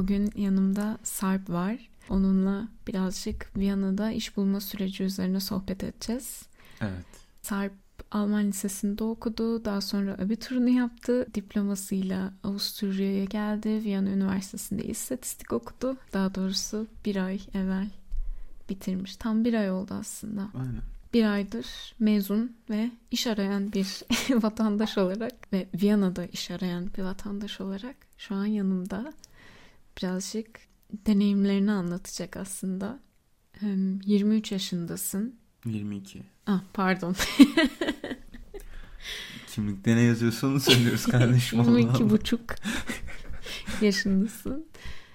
Bugün yanımda Sarp var. Onunla birazcık Viyana'da iş bulma süreci üzerine sohbet edeceğiz. Evet. Sarp Alman lisesinde okudu. Daha sonra abiturunu yaptı. Diplomasıyla Avusturya'ya geldi. Viyana Üniversitesi'nde istatistik okudu. Daha doğrusu bir ay evvel bitirmiş. Tam bir ay oldu aslında. Aynen. Bir aydır mezun ve iş arayan bir vatandaş olarak ve Viyana'da iş arayan bir vatandaş olarak şu an yanımda birazcık deneyimlerini anlatacak aslında. Hem 23 yaşındasın. 22. Ah pardon. Kimlikte ne yazıyorsa onu söylüyoruz kardeşim. Allah 22 Allah. buçuk yaşındasın.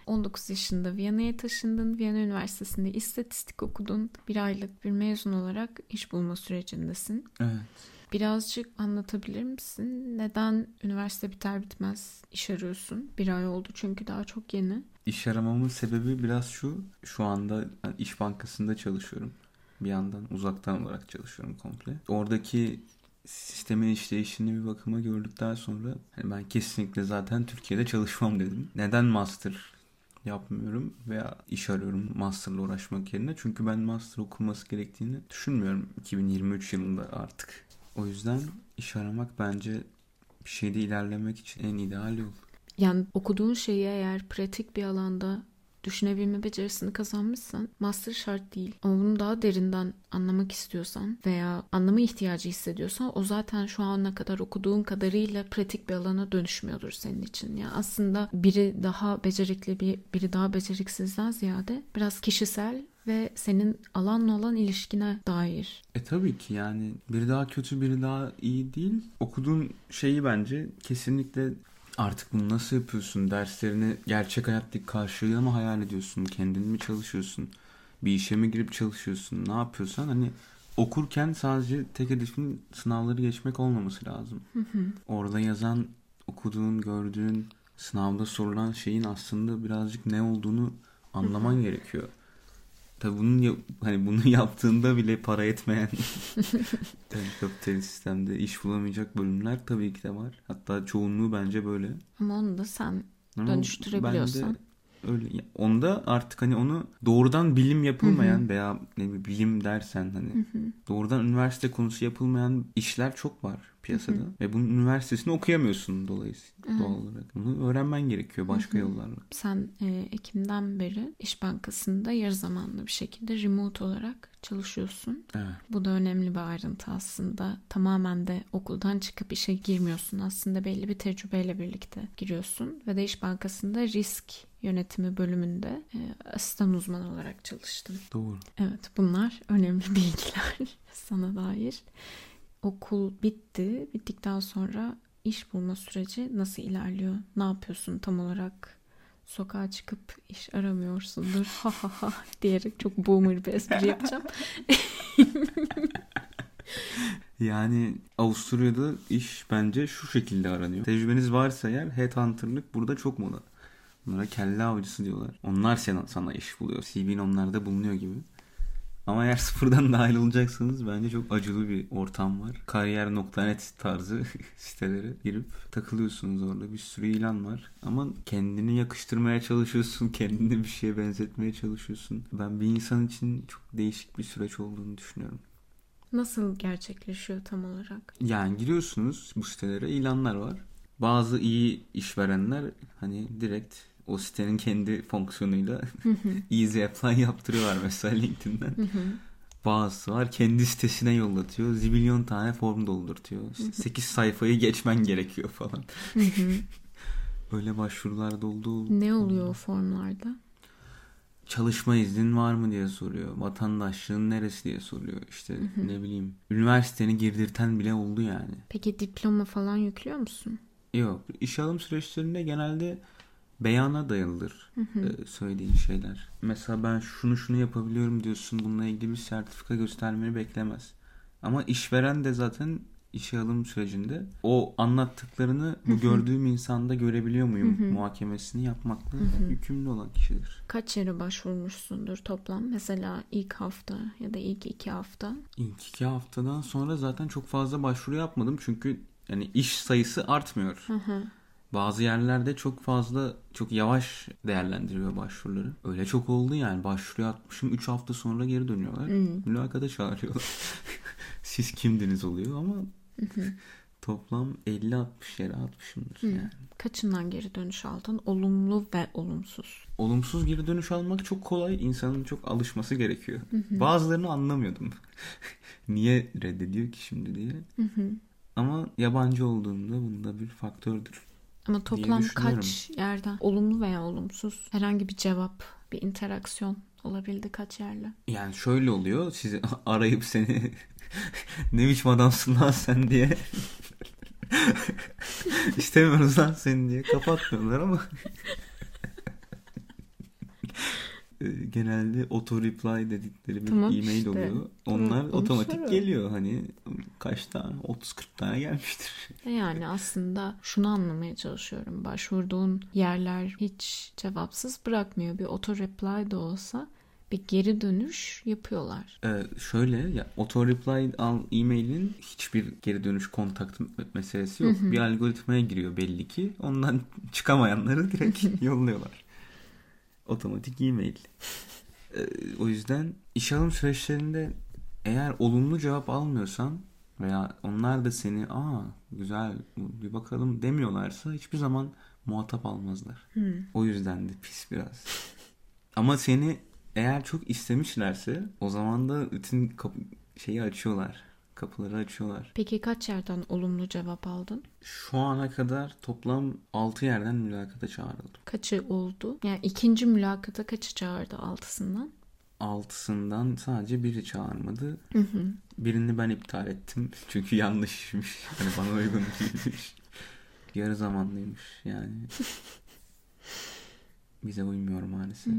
19 yaşında Viyana'ya taşındın. Viyana Üniversitesi'nde istatistik okudun. Bir aylık bir mezun olarak iş bulma sürecindesin. Evet. Birazcık anlatabilir misin? Neden üniversite biter bitmez iş arıyorsun? Bir ay oldu çünkü daha çok yeni. İş aramamın sebebi biraz şu. Şu anda İş Bankası'nda çalışıyorum. Bir yandan uzaktan olarak çalışıyorum komple. Oradaki sistemin işleyişini bir bakıma gördükten sonra hani ben kesinlikle zaten Türkiye'de çalışmam dedim. Neden master yapmıyorum veya iş arıyorum masterla uğraşmak yerine. Çünkü ben master okunması gerektiğini düşünmüyorum 2023 yılında artık. O yüzden iş aramak bence bir şeyde ilerlemek için en ideal yol. Yani okuduğun şeyi eğer pratik bir alanda düşünebilme becerisini kazanmışsan master şart değil. Ama bunu daha derinden anlamak istiyorsan veya anlama ihtiyacı hissediyorsan o zaten şu ana kadar okuduğun kadarıyla pratik bir alana dönüşmüyordur senin için. Yani aslında biri daha becerikli bir biri daha beceriksizden ziyade biraz kişisel ve senin alanla olan ilişkine dair. E tabii ki yani biri daha kötü biri daha iyi değil. Okuduğun şeyi bence kesinlikle artık bunu nasıl yapıyorsun? Derslerini gerçek hayattaki karşılığıyla mı hayal ediyorsun? Kendin mi çalışıyorsun? Bir işe mi girip çalışıyorsun? Ne yapıyorsan hani okurken sadece tek hedefin sınavları geçmek olmaması lazım. Orada yazan, okuduğun, gördüğün, sınavda sorulan şeyin aslında birazcık ne olduğunu anlaman gerekiyor. Tabii bunun hani bunu yaptığında bile para etmeyen tabii kapitalist sistemde iş bulamayacak bölümler tabii ki de var. Hatta çoğunluğu bence böyle. Ama onu da sen Ama Dönüştürebiliyorsan. ben de öyle onda artık hani onu doğrudan bilim yapılmayan veya ne bileyim bilim dersen hani doğrudan üniversite konusu yapılmayan işler çok var piyasada ve bunun üniversitesini okuyamıyorsun dolayısıyla doğal olarak. Bunu öğrenmen gerekiyor başka yollarla. Sen e, Ekim'den beri İş Bankası'nda yarı zamanlı bir şekilde remote olarak çalışıyorsun. Evet. Bu da önemli bir ayrıntı aslında. Tamamen de okuldan çıkıp işe girmiyorsun. Aslında belli bir tecrübeyle birlikte giriyorsun. Ve de İş Bankası'nda risk yönetimi bölümünde e, asistan uzman olarak çalıştım. Doğru. Evet bunlar önemli bilgiler sana dair. Okul bitti. Bittikten sonra iş bulma süreci nasıl ilerliyor? Ne yapıyorsun tam olarak? Sokağa çıkıp iş aramıyorsundur ha ha ha diyerek çok boomer bir espri yapacağım. Yani Avusturya'da iş bence şu şekilde aranıyor. Tecrübeniz varsa eğer headhunter'lık burada çok moda. Bunlara kelle avcısı diyorlar. Onlar sana, sana iş buluyor. CV'nin onlarda bulunuyor gibi. Ama eğer sıfırdan dahil olacaksanız bence çok acılı bir ortam var. Kariyer.net tarzı sitelere girip takılıyorsunuz orada. Bir sürü ilan var. Ama kendini yakıştırmaya çalışıyorsun. Kendini bir şeye benzetmeye çalışıyorsun. Ben bir insan için çok değişik bir süreç olduğunu düşünüyorum. Nasıl gerçekleşiyor tam olarak? Yani giriyorsunuz bu sitelere ilanlar var. Bazı iyi işverenler hani direkt o sitenin kendi fonksiyonuyla easy apply yaptırıyorlar mesela LinkedIn'den. Bazısı var kendi sitesine yollatıyor. Zibilyon tane form doldurtuyor. 8 sayfayı geçmen gerekiyor falan. Böyle başvurular doldu. Ne oluyor o formlarda? Çalışma iznin var mı diye soruyor. Vatandaşlığın neresi diye soruyor. İşte ne bileyim. Üniversiteni girdirten bile oldu yani. Peki diploma falan yüklüyor musun? Yok. İş alım süreçlerinde genelde beyana dayalıdır e, söylediğin şeyler. Mesela ben şunu şunu yapabiliyorum diyorsun. Bununla ilgili bir sertifika göstermeni beklemez. Ama işveren de zaten işe alım sürecinde o anlattıklarını bu gördüğüm insanda görebiliyor muyum muhakemesini yapmakla yükümlü olan kişidir. Kaç yere başvurmuşsundur toplam? Mesela ilk hafta ya da ilk iki hafta. İlk iki haftadan sonra zaten çok fazla başvuru yapmadım çünkü yani iş sayısı artmıyor. Bazı yerlerde çok fazla çok yavaş değerlendiriyor başvuruları. Öyle çok oldu yani. Başvuruya atmışım 3 hafta sonra geri dönüyorlar. Hmm. Mülakata çağırıyorlar. Siz kimdiniz oluyor ama toplam 50-60 yere atmışımdır Hmm. yani. Kaçından geri dönüş aldın? Olumlu ve olumsuz. Olumsuz geri dönüş almak çok kolay. İnsanın çok alışması gerekiyor. Bazılarını anlamıyordum. Niye reddediyor ki şimdi diye. Ama yabancı olduğunda bunda bir faktördür. Ama toplam kaç yerden olumlu veya olumsuz herhangi bir cevap, bir interaksiyon olabildi kaç yerle? Yani şöyle oluyor. Sizi arayıp seni ne biçim adamsın lan sen diye istemiyoruz lan seni diye kapatmıyorlar ama genelde auto reply dedikleri bir Tamam e-mail işte. oluyor. Onlar onu otomatik soruyorum. geliyor. Hani kaç tane 30-40 tane gelmiştir. E Yani aslında şunu anlamaya çalışıyorum. Başvurduğun yerler hiç cevapsız bırakmıyor. Bir auto reply de olsa bir geri dönüş yapıyorlar. Ee, şöyle ya auto reply al e-mailin hiçbir geri dönüş kontakt meselesi yok. Bir algoritmaya giriyor belli ki. Ondan çıkamayanları direkt yolluyorlar. Otomatik e-mail. Ee, o yüzden iş alım süreçlerinde eğer olumlu cevap almıyorsan veya onlar da seni aa güzel bir bakalım demiyorlarsa hiçbir zaman muhatap almazlar. O yüzden de pis biraz. Ama seni eğer çok istemişlerse o zaman da bütün şeyi açıyorlar. Kapıları açıyorlar. Peki kaç yerden olumlu cevap aldın? Şu ana kadar toplam 6 yerden mülakata çağrıldım. Kaçı oldu? Yani ikinci mülakata kaçı çağırdı altısından? Altısından sadece biri çağırmadı. Birini ben iptal ettim. Çünkü yanlışmış. Hani bana uygun değilmiş. Yarı zamanlıymış yani. Bize uymuyor maalesef.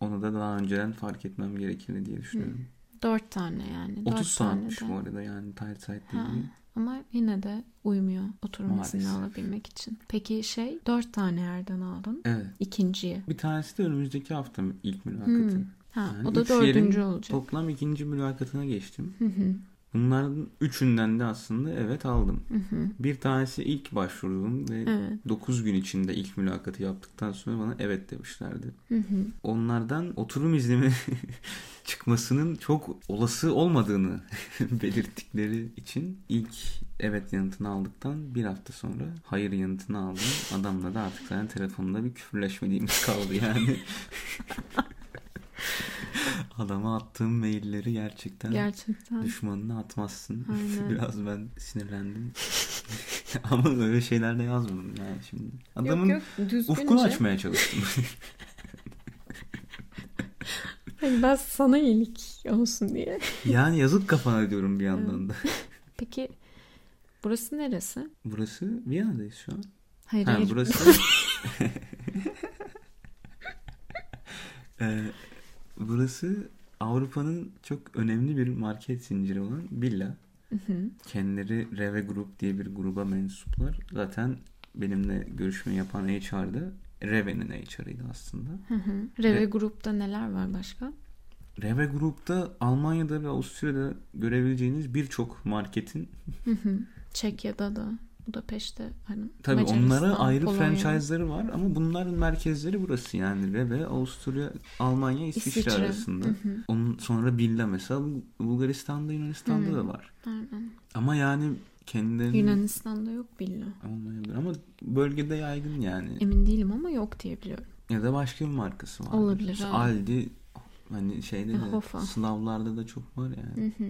Onu da daha önceden fark etmem gerekirdi diye düşünüyorum. Dört tane yani. 30 Dört tane saatmiş bu arada yani tight site Ha, değil. Ama yine de uymuyor oturum izni alabilmek için. Peki şey dört tane yerden aldın. Evet. İkinciyi. Bir tanesi de önümüzdeki hafta ilk mülakatı. Hmm. Ha, Yani o da dördüncü olacak. Toplam ikinci mülakatına geçtim. Hı hı. Bunların üçünden de aslında evet aldım. Hı hı. Bir tanesi ilk başvurduğum ve Evet. 9 gün içinde ilk mülakatı yaptıktan sonra bana evet demişlerdi. Hı hı. Onlardan oturum iznimi çıkmasının çok olası olmadığını belirttikleri için ilk evet yanıtını aldıktan bir hafta sonra hayır yanıtını aldım. Adamla da artık zaten telefonda bir küfürleşmediğimiz kaldı yani. Adama attığım mailleri gerçekten Gerçekten. düşmanına atmazsın. Aynen. Biraz ben sinirlendim. Ama öyle şeyler de yazmadım yani şimdi. Adamın yok yok düzgünce. ufkunu açmaya çalıştım. Hani ben sana iyilik olsun diye. yani yazık kafana diyorum bir yandan da. Peki burası neresi? Burası Viyana'dayız şu an. Hayır Ha, hayır. burası Ee, burası Avrupa'nın çok önemli bir market zinciri olan Billa. Hı hı. Kendileri Reve Group diye bir gruba mensuplar. Zaten benimle görüşme yapan HR'da Reve'nin HR'ıydı aslında. Hı hı. Reve Ve- grupta neler var başka? Reve Group'ta Almanya'da ve Avusturya'da görebileceğiniz birçok marketin. Çekya'da da Budapeşte hani tabii Macaristan, onlara ayrı Polonya. franchise'ları var ama bunların merkezleri burası yani Reve, Avusturya, Almanya, İsviçre, İsviçre. arasında. Hı hı. Onun sonra Billa mesela Bulgaristan'da, Yunanistan'da Hı. da var. Aynen. Ama yani kendilerini Yunanistan'da yok billah. olmayabilir ama bölgede yaygın yani. Emin değilim ama yok diye biliyorum. Ya da başka bir markası var. Olabilir, İşte. Aldi hani şeyde de Hofa. Slavlarda da çok var yani. Hı hı.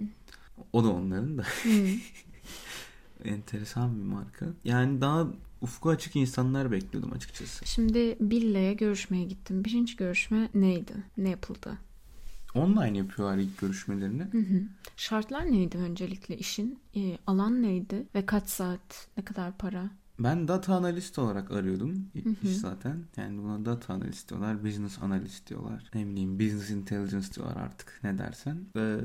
O da onların da Hı. enteresan bir marka. Yani daha ufku açık insanlar bekliyordum açıkçası. Şimdi Billa'ya görüşmeye gittim. Birinci görüşme neydi? Ne yapıldı? Online yapıyorlar ilk görüşmelerini. Hı hı. Şartlar neydi öncelikle işin? Ee, alan neydi? Ve kaç saat? Ne kadar para? Ben data analist olarak arıyordum ilk Hı hı. iş zaten. Yani buna data analist diyorlar, business analist diyorlar. Ne bileyim business intelligence diyorlar artık ne dersen. Ee,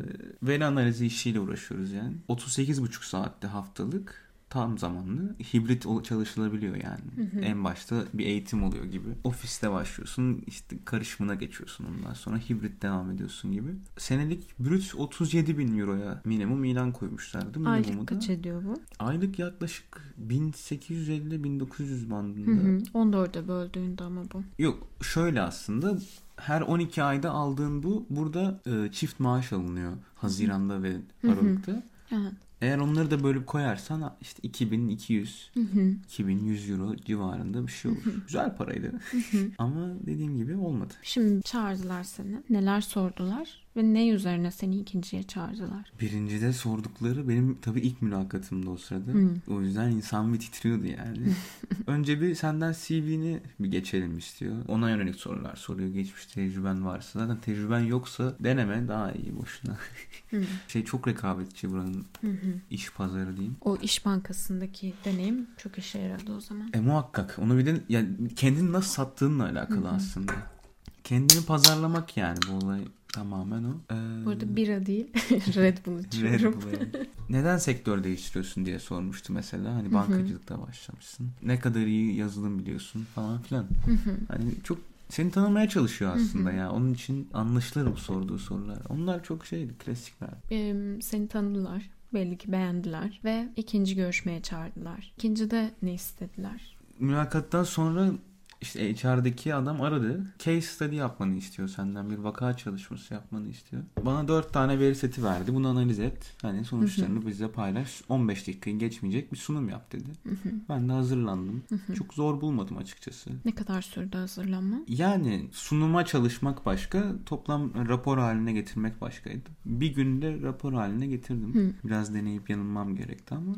veri analizi işiyle uğraşıyoruz yani. 38,5 saatte haftalık tam zamanlı hibrit çalışılabiliyor yani. En başta bir eğitim oluyor gibi. Ofiste başlıyorsun işte karışımına geçiyorsun ondan sonra hibrit devam ediyorsun gibi. Senelik brüt 37 bin euroya minimum ilan koymuşlardı. Minimumu Aylık kaç ediyor bu? Aylık yaklaşık 1850-1900 Hı bandında. hı. 14'e böldüğünde ama bu. Yok şöyle aslında her 12 ayda aldığın bu burada e, çift maaş alınıyor Haziran'da ve Hı hı. Aralık'ta. Evet. Eğer onları da bölüp koyarsan işte 2200 Hı hı. 2100 euro civarında bir şey olur. Güzel paraydı. Ama dediğim gibi olmadı. Şimdi çağırdılar seni. Neler sordular ve ne üzerine seni ikinciye çağırdılar? Birincide sordukları benim tabii ilk mülakatımdı o sırada. Hı. O yüzden insan bir titriyordu yani. Önce bir senden CV'ni bir geçelim istiyor. Ona yönelik sorular soruyor. Geçmiş tecrüben varsa. Zaten tecrüben yoksa deneme daha iyi boşuna. Hı. şey çok rekabetçi buranın iş pazarı diyeyim. O iş bankasındaki deneyim çok işe yaradı o zaman. E muhakkak. Onu bir de yani kendini nasıl sattığınla alakalı aslında. Kendini pazarlamak yani bu olay tamamen o. Ee, Bu arada bira değil Red Bull Red içiyorum. Bull yani. Neden sektör değiştiriyorsun diye sormuştu mesela. Hani bankacılıkta başlamışsın. Ne kadar iyi yazılım biliyorsun falan filan. Hani çok seni tanımaya çalışıyor aslında ya. Onun için anlaşılır bu sorduğu sorular. Onlar çok şeydi, klasikler. Ee, seni tanıdılar. Belli ki beğendiler ve ikinci görüşmeye çağırdılar. İkincide ne istediler? Mülakattan sonra işte HR'daki adam aradı. Case study yapmanı istiyor senden. Bir vaka çalışması yapmanı istiyor. Bana dört tane veri seti verdi. Bunu analiz et. Hani sonuçlarını bize paylaş. 15 dakikayı geçmeyecek bir sunum yap dedi. Ben de hazırlandım. Çok zor bulmadım açıkçası. Ne kadar sürdü hazırlanma? Yani sunuma çalışmak başka, toplam rapor haline getirmek başkaydı. Bir günde rapor haline getirdim. Biraz deneyip yanılmam gerekti ama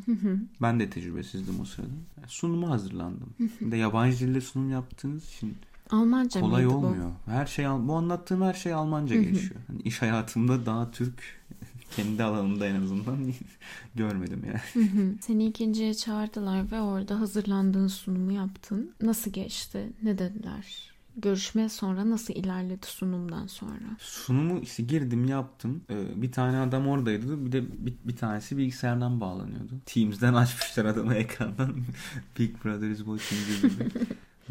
ben de tecrübesizdim o sırada. Yani sunuma hazırlandım. Bir de yabancı dilde sunum yaptığınız için Almanca kolay olmuyor. Her şey bu anlattığım her şey Almanca geçiyor. Hani iş hayatımda daha Türk kendi alanımda en azından görmedim yani. bu? Hı hı. Seni ikinciye çağırdılar ve orada hazırlandığın sunumu yaptın. Nasıl geçti? Ne dediler? Görüşme sonra nasıl ilerledi sunumdan sonra? Sunumu işte girdim yaptım. Ee, bir tane adam oradaydı. Bir de bir, bir tanesi bilgisayardan bağlanıyordu. Teams'den açmışlar adamı ekrandan. Big Brother is watching gibi.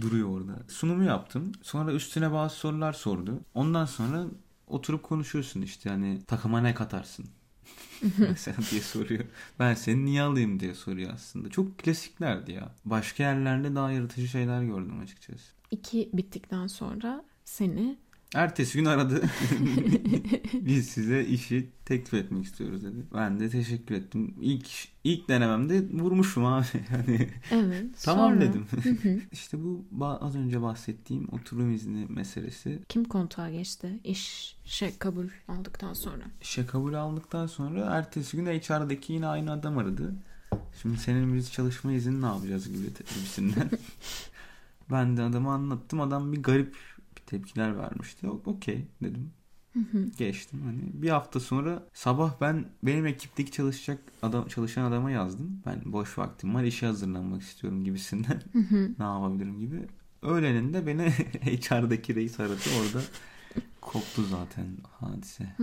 Duruyor orada. Sunumu yaptım. Sonra üstüne bazı sorular sordu. Ondan sonra oturup konuşuyorsun işte hani takıma ne katarsın? Mesela diye soruyor. Ben seni niye alayım diye soruyor aslında. Çok klasiklerdi ya. Başka yerlerde daha yaratıcı şeyler gördüm açıkçası. İki bittikten sonra seni Ertesi gün aradı. Biz size işi teklif etmek istiyoruz dedi. Ben de teşekkür ettim. İlk ilk denememde vurmuşum abi. Yani evet tamam sonra dedim. işte bu az önce bahsettiğim oturum izni meselesi. kim kontağa geçti işe kabul aldıktan sonra? İşe kabul aldıktan sonra ertesi gün HR'daki yine aynı adam aradı. Şimdi senin biz çalışma izni ne yapacağız gibi gibisinden. ben de adama anlattım. Adam bir garip tepkiler vermişti. Okey dedim. Geçtim hani. Bir hafta sonra sabah ben benim ekipteki çalışacak adam çalışan adama yazdım. Ben boş vaktim var işe hazırlanmak istiyorum gibisinden. ne yapabilirim gibi. Öğleninde beni HR'daki reis aradı. Orada koptu zaten hadise.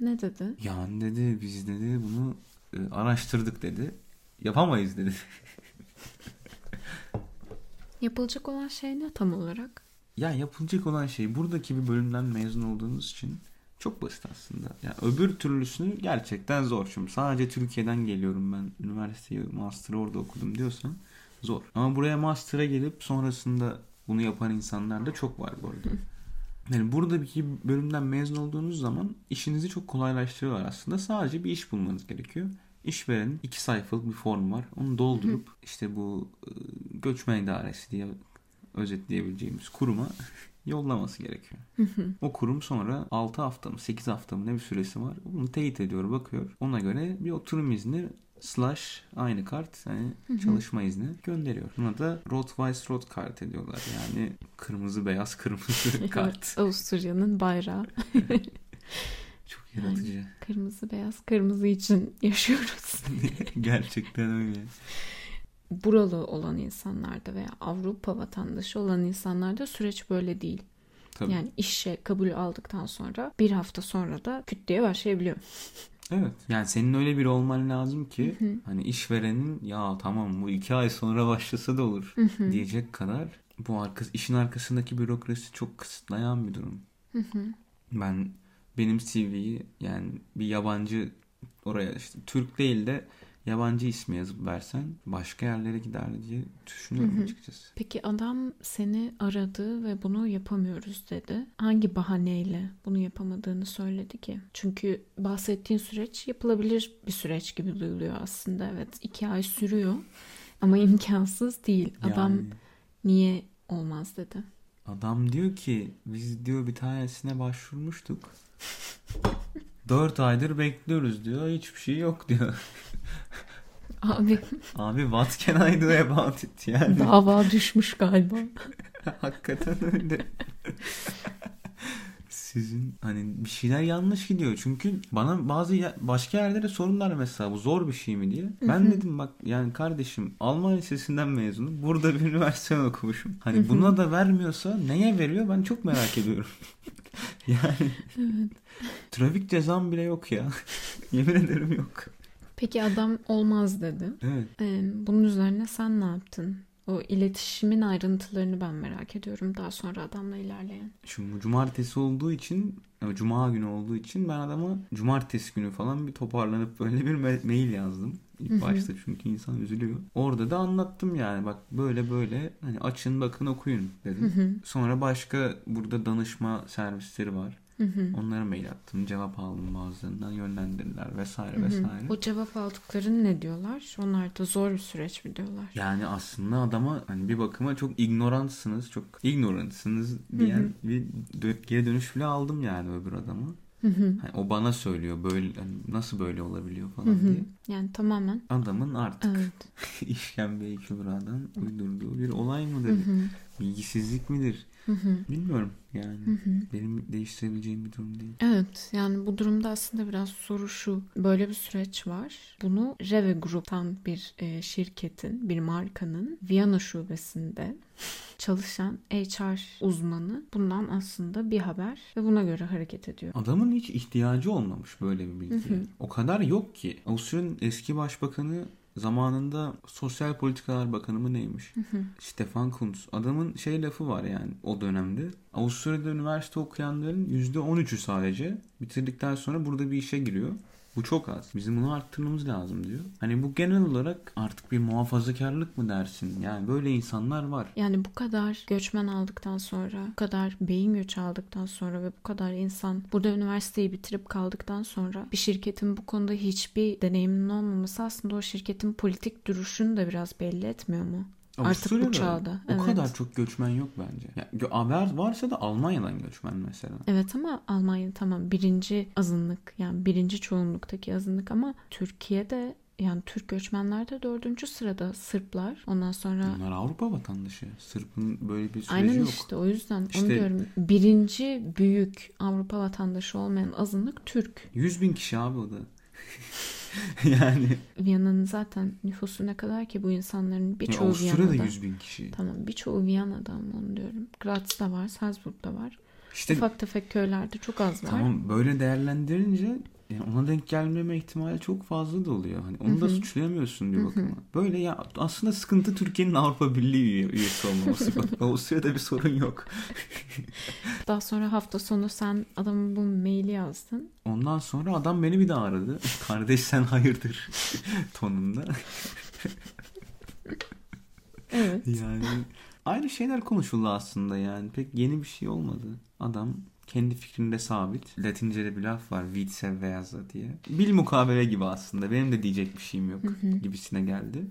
Ne dedi? Yani dedi biz dedi bunu e, araştırdık dedi. Yapamayız dedi. Yapılacak olan şey ne tam olarak? Ya yapılacak olan şey buradaki bir bölümden mezun olduğunuz için çok basit aslında. Yani öbür türlüsünü gerçekten zor. Şimdi sadece Türkiye'den geliyorum ben. Üniversiteyi, master'ı orada okudum diyorsan zor. Ama buraya master'a gelip sonrasında bunu yapan insanlar da çok var bu arada. Yani buradaki bölümden mezun olduğunuz zaman işinizi çok kolaylaştırıyorlar aslında. Sadece bir iş bulmanız gerekiyor. İşverenin iki sayfalık bir form var. Onu doldurup işte bu e, göçmen idaresi diye özetleyebileceğimiz kuruma yollaması gerekiyor. o kurum sonra 6 hafta mı 8 hafta mı ne bir süresi var. Bunu teyit ediyor bakıyor. Ona göre bir oturum izni slash aynı kart yani çalışma izni gönderiyor. Buna da Rot-Weiss Rot kart ediyorlar. Yani kırmızı beyaz kırmızı kart. Avusturya'nın bayrağı. Çok yaratıcı. Kırmızı beyaz kırmızı için yaşıyoruz. Gerçekten öyle. Buralı olan insanlarda veya Avrupa vatandaşı olan insanlarda süreç böyle değil. Tabii. Yani işe kabul aldıktan sonra bir hafta sonra da küt diye başlayabiliyor. Evet. Yani senin öyle biri olman lazım ki hani işverenin ya tamam bu iki ay sonra başlasa da olur diyecek kadar bu arkası, işin arkasındaki bürokrasi çok kısıtlayan bir durum. Ben benim CV'yi yani bir yabancı oraya işte Türk değil de yabancı ismi yazıp versen başka yerlere gider diye düşünüyorum açıkçası. Peki adam seni aradı ve bunu yapamıyoruz dedi. Hangi bahaneyle bunu yapamadığını söyledi ki? Çünkü bahsettiğin süreç yapılabilir bir süreç gibi duyuluyor aslında. Evet iki ay sürüyor ama imkansız değil. Adam Yani niye olmaz dedi. adam diyor ki biz diyor bir tanesine başvurmuştuk. Dört aydır bekliyoruz diyor. Hiçbir şey yok diyor. Abi Abi what can I do about it yani. dava düşmüş galiba. Hakikaten öyle. Sizin hani bir şeyler yanlış gidiyor. Çünkü bana bazı ya- başka yerlere sorunlar mesela bu zor bir şey mi diye. Ben dedim bak yani kardeşim Alman lisesinden mezunum. Burada bir üniversite okumuşum. Hani buna da vermiyorsa neye veriyor ben çok merak ediyorum. yani trafik cezam bile yok ya. Yemin ederim yok. Peki adam olmaz dedi. Evet. Ee, bunun üzerine sen ne yaptın? O iletişimin ayrıntılarını ben merak ediyorum daha sonra adamla ilerleyen. Şimdi cumartesi olduğu için e, cuma günü olduğu için ben adama cumartesi günü falan bir toparlanıp böyle bir ma- mail yazdım. İlk başta çünkü insan üzülüyor. Orada da anlattım yani bak böyle böyle hani açın bakın okuyun dedim. Sonra başka burada danışma servisleri var. Onlara mail attım. Cevap aldım bazılarından yönlendirdiler vesaire vesaire. O cevap aldıkların ne diyorlar? Onlar da zor bir süreç mi diyorlar? Yani aslında adama hani bir bakıma çok ignorantsınız, çok ignorantsınız diyen bir dö- geri dönüş bile aldım yani öbür adama. Hani o bana söylüyor böyle hani nasıl böyle olabiliyor falan diye. Yani tamamen Adamın artık evet. işkembeyi kübradan uydurduğu bir olay mıdır? Bilgisizlik midir? Bilmiyorum yani. Benim değiştirebileceğim bir durum değil. Evet yani bu durumda aslında biraz soru şu. Böyle bir süreç var. Bunu Reve Group'tan bir e, şirketin, bir markanın Viyana şubesinde çalışan HR uzmanı bundan aslında bir haber ve buna göre hareket ediyor. Adamın hiç ihtiyacı olmamış böyle bir bilgiye. O kadar yok ki. Avusturya'nın eski başbakanı zamanında Sosyal Politikalar Bakanı mı neymiş? Stefan Kuntz. Adamın şey lafı var yani o dönemde. Avusturya'da üniversite okuyanların %13'ü sadece bitirdikten sonra burada bir işe giriyor. Bu çok az. Bizim bunu arttırmamız lazım diyor. Hani bu genel olarak artık bir muhafazakarlık mı dersin? Yani böyle insanlar var. Yani bu kadar göçmen aldıktan sonra, bu kadar beyin göçü aldıktan sonra ve bu kadar insan burada üniversiteyi bitirip kaldıktan sonra bir şirketin bu konuda hiçbir deneyiminin olmaması aslında o şirketin politik duruşunu da biraz belli etmiyor mu? Artık bu çağda. O evet. kadar çok göçmen yok bence. Ya, haber varsa da Almanya'dan göçmen mesela. Evet ama Almanya tamam birinci azınlık yani birinci çoğunluktaki azınlık ama Türkiye'de yani Türk göçmenler de dördüncü sırada Sırplar. Ondan sonra Bunlar Avrupa vatandaşı. Sırp'ın böyle bir süreci Aynen yok. işte o yüzden İşte- onu diyorum. Birinci büyük Avrupa vatandaşı olmayan azınlık Türk. 100 bin kişi abi o da. yani Viyana'nın zaten nüfusu ne kadar ki bu insanların birçoğu Avusturya'da Viyana'da. 100 bin kişi. Tamam birçoğu Viyana'da ama onu diyorum. Graz'da var, Salzburg'da var. İşte Ufak tefek köylerde çok az var. tamam böyle değerlendirince yani ona denk gelmeme ihtimali çok fazla da oluyor. Hani onu da suçlayamıyorsun bir bakıma. Böyle ya aslında sıkıntı Türkiye'nin Avrupa Birliği üye- üyesi olmaması. Avusturya'da bir sorun yok. Daha sonra hafta sonu sen adamın bu maili yazdın. Ondan sonra adam beni bir daha aradı. Kardeş sen hayırdır tonunda. Evet. Yani aynı şeyler konuşuldu aslında yani. Pek yeni bir şey olmadı. Adam kendi fikrinde sabit. Latince'de bir laf var. Vice versa diye. Bil mukabele gibi aslında. Benim de diyecek bir şeyim yok gibisine geldi.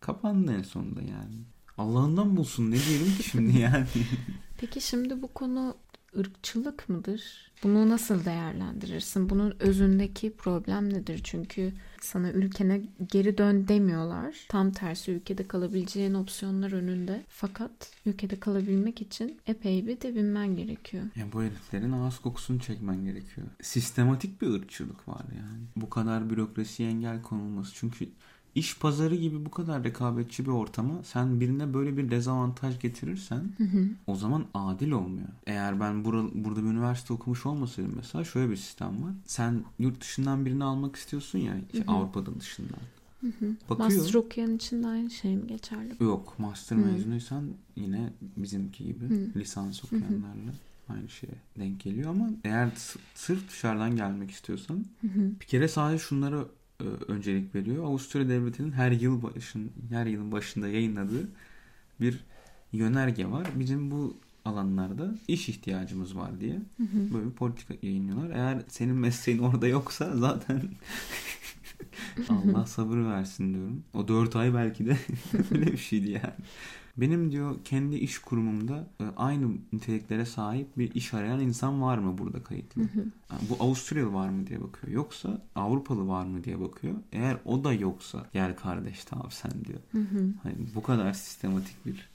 Kapandı en sonunda yani. Allah'ından bulsun ne diyelim ki şimdi yani. Peki şimdi bu konu ırkçılık mıdır? Bunu nasıl değerlendirirsin? Bunun özündeki problem nedir? Çünkü sana ülkene geri dön demiyorlar. Tam tersi ülkede kalabileceğin opsiyonlar önünde. Fakat ülkede kalabilmek için epey bir debinmen gerekiyor. Ya bu heriflerin ağız kokusunu çekmen gerekiyor. Sistematik bir ırkçılık var yani. Bu kadar bürokrasiye engel konulması. Çünkü iş pazarı gibi bu kadar rekabetçi bir ortama sen birine böyle bir dezavantaj getirirsen o zaman adil olmuyor. Eğer ben bura, burada bir üniversite okumuş olmasaydım mesela şöyle bir sistem var. Sen yurt dışından birini almak istiyorsun ya işte Avrupa'dan dışından. Bakıyor. Master okuyan için de aynı şey mi geçerli? Yok master mezunuysan yine bizimki gibi lisans okuyanlarla aynı şeye denk geliyor ama eğer sırf dışarıdan gelmek istiyorsan bir kere sadece şunlara öncelik veriyor. Avusturya Devleti'nin her yıl başın her yılın başında yayınladığı bir yönerge var. Bizim bu alanlarda iş ihtiyacımız var diye böyle bir politika yayınlıyorlar. Eğer senin mesleğin orada yoksa zaten Allah sabır versin diyorum. O 4 ay belki de öyle bir şeydi yani. Benim diyor kendi iş kurumumda e, aynı niteliklere sahip bir iş arayan insan var mı burada kayıtlı? Yani Bu Avusturyalı var mı diye bakıyor. Yoksa Avrupalı var mı diye bakıyor. Eğer o da yoksa gel kardeş tamam sen diyor. Hani bu kadar sistematik bir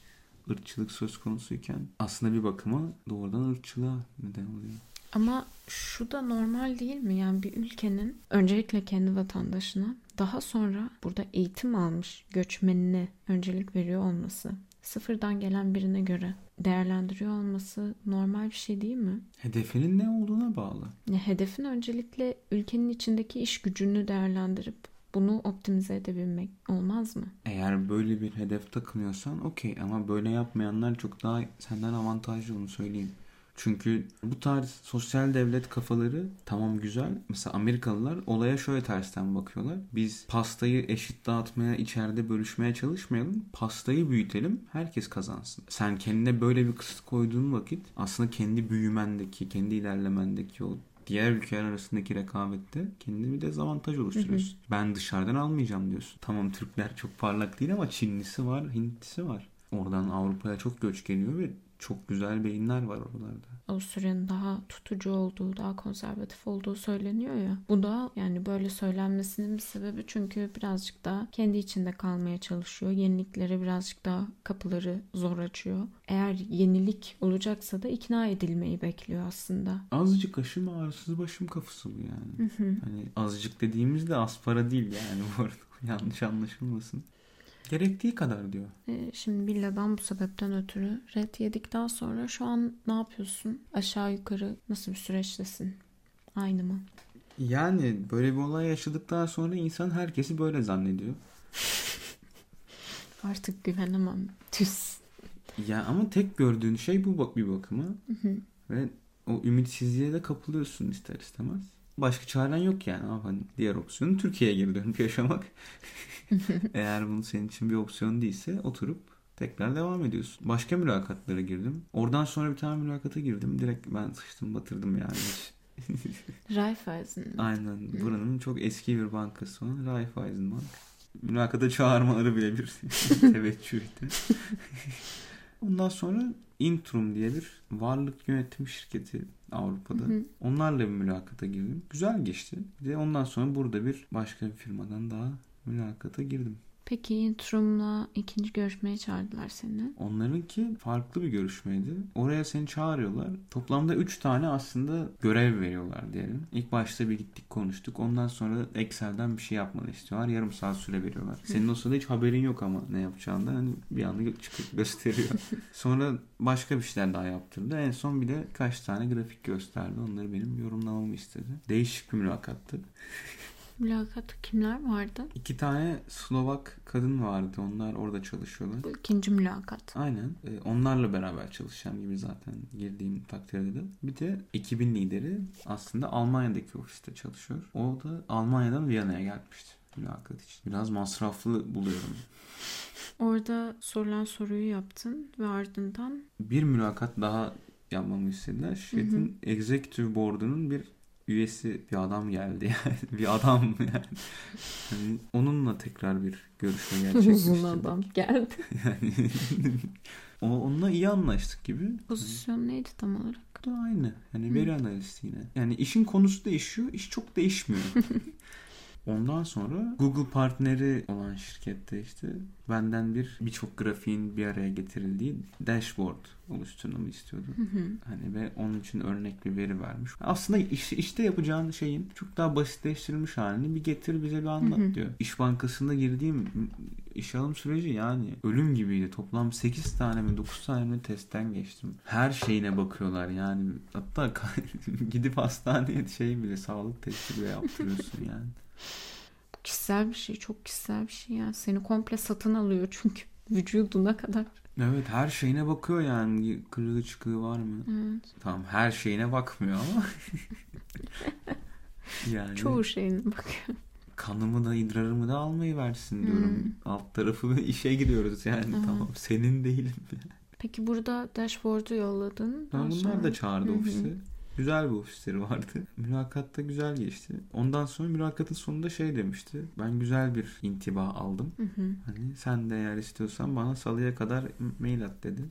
ırkçılık söz konusuyken aslında bir bakıma doğrudan ırkçılığa neden oluyor. Ama şu da normal değil mi? Yani bir ülkenin öncelikle kendi vatandaşına daha sonra burada eğitim almış göçmenine öncelik veriyor olması. Sıfırdan gelen birine göre değerlendiriyor olması normal bir şey değil mi? Hedefinin ne olduğuna bağlı. Ya hedefin öncelikle ülkenin içindeki iş gücünü değerlendirip bunu optimize edebilmek olmaz mı? Eğer böyle bir hedef takınıyorsan okey ama böyle yapmayanlar çok daha senden avantajlı onu söyleyeyim. Çünkü bu tarz sosyal devlet kafaları tamam güzel. Mesela Amerikalılar olaya şöyle tersten bakıyorlar. Biz pastayı eşit dağıtmaya, içeride bölüşmeye çalışmayalım. Pastayı büyütelim, herkes kazansın. Sen kendine böyle bir kısıt koyduğun vakit aslında kendi büyümendeki, kendi ilerlemendeki o diğer ülkeler arasındaki rekabette kendine bir dezavantaj oluşturuyorsun. Ben dışarıdan almayacağım diyorsun. Tamam Türkler çok parlak değil ama Çinlisi var, Hintlisi var. Oradan Avrupa'ya çok göç geliyor ve çok güzel beyinler var oralarda. Avusturya'nın daha tutucu olduğu, daha konservatif olduğu söyleniyor ya. Bu da yani böyle söylenmesinin bir sebebi çünkü birazcık daha kendi içinde kalmaya çalışıyor. Yeniliklere birazcık daha kapıları zor açıyor. Eğer yenilik olacaksa da ikna edilmeyi bekliyor aslında. Azıcık aşım ağrısız başım kafası bu yani. Hani azıcık dediğimizde aspara değil yani bu arada. Yanlış anlaşılmasın. Gerektiği kadar diyor. Ee, Şimdi villadan bu sebepten ötürü red yedikten sonra şu an ne yapıyorsun? Aşağı yukarı nasıl bir süreçtesin? Aynı mı? Yani böyle bir olay yaşadıktan sonra insan herkesi böyle zannediyor. Artık güvenemem. Tüs. Ya ama tek gördüğün şey bu bak bir bakıma. Ve o ümitsizliğe de kapılıyorsun ister istemez. Başka çaren yok yani. Hani diğer opsiyonun Türkiye'ye geri dönüp yaşamak. Eğer bunu senin için bir opsiyon değilse oturup tekrar devam ediyorsun. Başka mülakatlara girdim. Oradan sonra bir tane mülakata girdim. Direkt ben sıçtım batırdım yani. Raiffeisen. Aynen. Buranın çok eski bir bankası olan Raiffeisen Bank. Mülakata çağırmaları bile bir teveccühdü. Ondan sonra Intrum diye bir varlık yönetim şirketi Avrupa'da. Hı hı. Onlarla bir mülakata girdim. Güzel geçti. Bir de ondan sonra burada bir başka bir firmadan daha mülakata girdim. Peki Intrum'la ikinci görüşmeye çağırdılar seni. Onlarınki farklı bir görüşmeydi. Oraya seni çağırıyorlar. Toplamda 3 tane aslında görev veriyorlar diyelim. İlk başta bir gittik konuştuk. Ondan sonra Excel'den bir şey yapmanı istiyorlar. Yarım saat süre veriyorlar. Senin o sırada hiç haberin yok ama ne yapacağından. Hani bir anda çıkıp gösteriyor. sonra başka bir şeyler daha yaptırdı. En son bir de kaç tane grafik gösterdi. Onları benim yorumlamamı istedi. Değişik bir mülakattı. Mülakatta kimler vardı? İki tane Slovak kadın vardı. Onlar orada çalışıyorlar. Bu ikinci mülakat. Aynen. Ee, onlarla beraber çalışacağım gibi zaten girdiğim takdirde de. Bir de ekibin lideri aslında Almanya'daki ofiste çalışıyor. O da Almanya'dan Viyana'ya gelmişti mülakat için. Biraz masraflı buluyorum. Orada sorulan soruyu yaptın ve ardından Bir mülakat daha yapmamı istediler. Şirketin executive board'unun bir üyesi bir adam geldi yani. bir adam yani. Hani onunla tekrar bir görüşme gerçekleştirdik. uzun adam geldi. Yani o, onunla iyi anlaştık gibi. Pozisyon neydi tam olarak? Bu da aynı. Yani veri analisti yine. Yani işin konusu değişiyor, iş çok değişmiyor. Ondan sonra Google partneri olan şirkette işte benden bir birçok grafiğin bir araya getirildiği dashboard oluşturmamı istiyordu. Hani ve onun için örnek bir veri vermiş. Aslında iş, işte yapacağın şeyin çok daha basitleştirilmiş halini bir getir bize bir anlat diyor. İş Bankası'nda girdiğim iş alım süreci yani ölüm gibiydi. Toplam 8 tane mi 9 tane mi testten geçtim. Her şeyine bakıyorlar yani. Hatta gidip hastaneye şey bile sağlık testi bile yaptırıyorsun yani. Kişisel bir şey çok kişisel bir şey yani. Seni komple satın alıyor çünkü vücuduna kadar. Evet her şeyine bakıyor yani kırığı çıkığı var mı? Evet. Tamam her şeyine bakmıyor ama yani çoğu şeyine bakıyor. Kanımı da idrarımı da almayı versin diyorum. Hmm. Alt tarafı işe giriyoruz yani evet. tamam senin değilim. Peki burada dashboard'u yolladın. Ben bunlar sonra... da çağırdı Hı-hı. ofise. Güzel bir ofisleri vardı. Mülakat da güzel geçti. Ondan sonra mülakatın sonunda şey demişti. Ben güzel bir intiba aldım. Hı hı. Hani sen de eğer istiyorsan bana salıya kadar mail at dedi.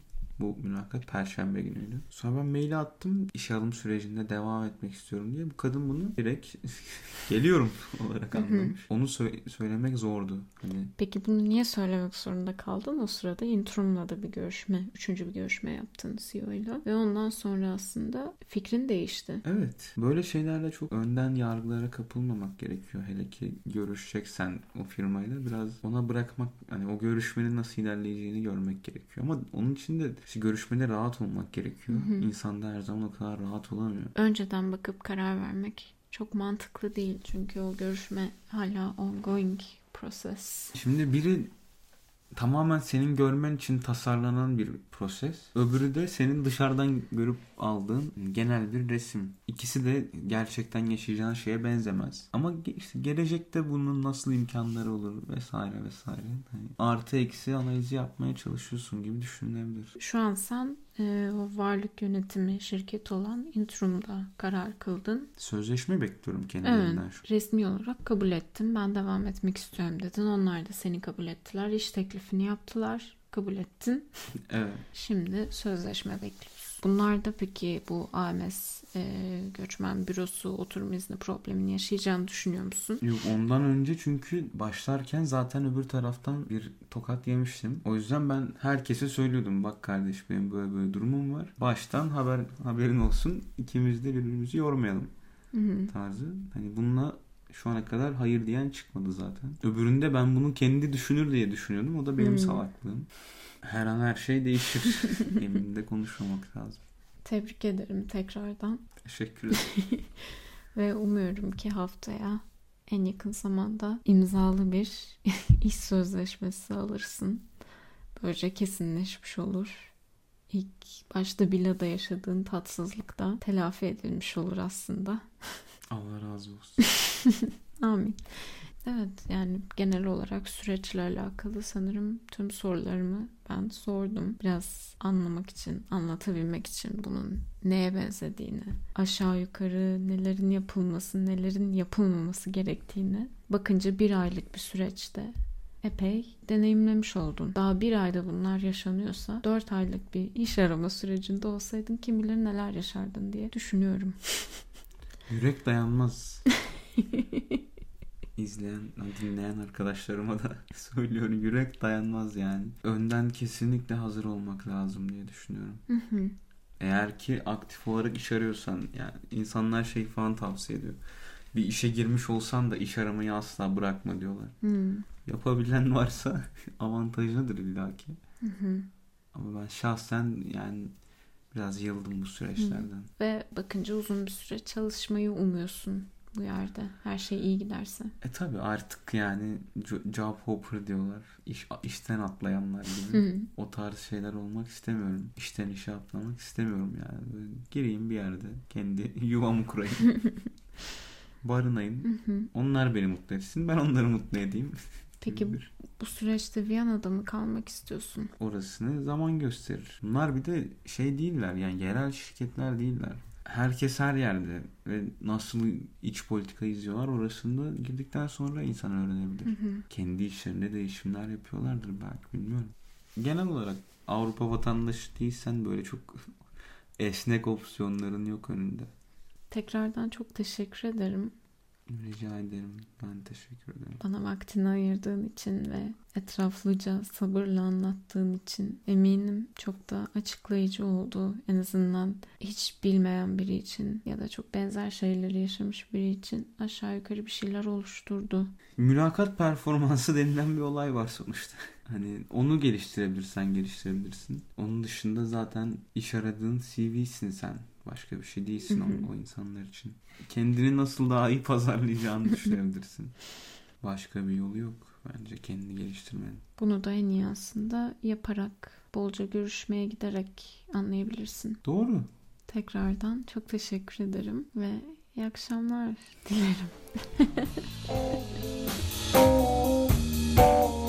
Bu mülakat perşembe günüydü. Sonra ben maili attım. İş alım sürecinde devam etmek istiyorum diye. Bu kadın bunu direkt geliyorum olarak anlamış. Onu sö- söylemek zordu. Hani... Peki bunu niye söylemek zorunda kaldın? O sırada Intrum'la da bir görüşme, üçüncü bir görüşme yaptın CEO ile. Ve ondan sonra aslında fikrin değişti. Evet. Böyle şeylerle çok önden yargılara kapılmamak gerekiyor. Hele ki görüşeceksen o firmayla biraz ona bırakmak, hani o görüşmenin nasıl ilerleyeceğini görmek gerekiyor. Ama onun için de işte görüşmede rahat olmak gerekiyor. Hı hı. İnsan da her zaman o kadar rahat olamıyor. Önceden bakıp karar vermek çok mantıklı değil. Çünkü o görüşme hala ongoing proses. Şimdi biri tamamen senin görmen için tasarlanan bir proses. Öbürü de senin dışarıdan görüp aldığın genel bir resim. İkisi de gerçekten yaşayacağın şeye benzemez. Ama işte gelecekte bunun nasıl imkanları olur vesaire vesaire. Yani artı eksi analizi yapmaya çalışıyorsun gibi düşünülebilir. Şu an sen e, varlık yönetimi şirket olan Intrum'da karar kıldın. Sözleşme bekliyorum kendilerinden. Evet, resmi olarak kabul ettim. Ben devam etmek istiyorum dedin. Onlar da seni kabul ettiler. İş teklifini yaptılar. Kabul ettin. evet. Şimdi sözleşme bekliyorsun. Bunlar da peki bu AMS e, göçmen bürosu oturum izni problemini yaşayacağını düşünüyor musun? Yok ondan önce çünkü başlarken zaten öbür taraftan bir tokat yemiştim. O yüzden ben herkese söylüyordum bak kardeş benim böyle böyle durumum var. Baştan haber haberin olsun ikimiz de birbirimizi yormayalım Hı-hı. tarzı. Hani bununla şu ana kadar hayır diyen çıkmadı zaten. Öbüründe ben bunu kendi düşünür diye düşünüyordum. O da benim hmm. salaklığım. Her an her şey değişir. Emin konuşmamak lazım. Tebrik ederim tekrardan. Teşekkür ederim. Ve umuyorum ki haftaya en yakın zamanda imzalı bir iş sözleşmesi alırsın. Böylece kesinleşmiş olur. İlk başta Bila'da yaşadığın tatsızlık da telafi edilmiş olur aslında. Allah razı olsun. Amin. Evet yani genel olarak süreçle alakalı sanırım tüm sorularımı ben sordum. Biraz anlamak için, anlatabilmek için bunun neye benzediğini, aşağı yukarı nelerin yapılması, nelerin yapılmaması gerektiğini bakınca bir aylık bir süreçte epey deneyimlemiş oldun. Daha bir ayda bunlar yaşanıyorsa dört aylık bir iş arama sürecinde olsaydın kim bilir neler yaşardın diye düşünüyorum. Yürek dayanmaz. izleyen, dinleyen arkadaşlarıma da söylüyorum. Yürek dayanmaz yani. Önden kesinlikle hazır olmak lazım diye düşünüyorum. Eğer ki aktif olarak iş arıyorsan yani insanlar şey falan tavsiye ediyor. Bir işe girmiş olsan da iş aramayı asla bırakma diyorlar. Yapabilen varsa avantajlıdır illaki. Hı Ama ben şahsen yani biraz yıldım bu süreçlerden. Hı. Ve bakınca uzun bir süre çalışmayı umuyorsun bu yerde. Her şey iyi giderse. E tabi artık yani job hopper diyorlar. İş, işten atlayanlar gibi. o tarz şeyler olmak istemiyorum. İşten işe atlamak istemiyorum yani. Böyle gireyim bir yerde. Kendi yuvamı kurayım. Barınayım. Onlar beni mutlu etsin. Ben onları mutlu edeyim. Peki bu süreçte Viyana'da mı kalmak istiyorsun? Orasını zaman gösterir. Bunlar bir de şey değiller yani yerel şirketler değiller herkes her yerde ve nasıl iç politika izliyorlar orasında girdikten sonra insan öğrenebilir. Hı hı. Kendi işlerinde değişimler yapıyorlardır belki bilmiyorum. Genel olarak Avrupa vatandaşı değilsen böyle çok esnek opsiyonların yok önünde. Tekrardan çok teşekkür ederim. Rica ederim. Ben teşekkür ederim. Bana vaktini ayırdığın için ve etraflıca sabırla anlattığın için eminim çok da açıklayıcı oldu. En azından hiç bilmeyen biri için ya da çok benzer şeyleri yaşamış biri için aşağı yukarı bir şeyler oluşturdu. Mülakat performansı denilen bir olay var sonuçta. Hani onu geliştirebilirsen geliştirebilirsin. Onun dışında zaten iş aradığın CV'sin sen. Başka bir şey değilsin o, o insanlar için. Kendini nasıl daha iyi pazarlayacağını düşünebilirsin. Başka bir yolu yok bence kendini geliştirmenin. Bunu da en iyi aslında yaparak, bolca görüşmeye giderek anlayabilirsin. Doğru. Tekrardan çok teşekkür ederim ve iyi akşamlar dilerim.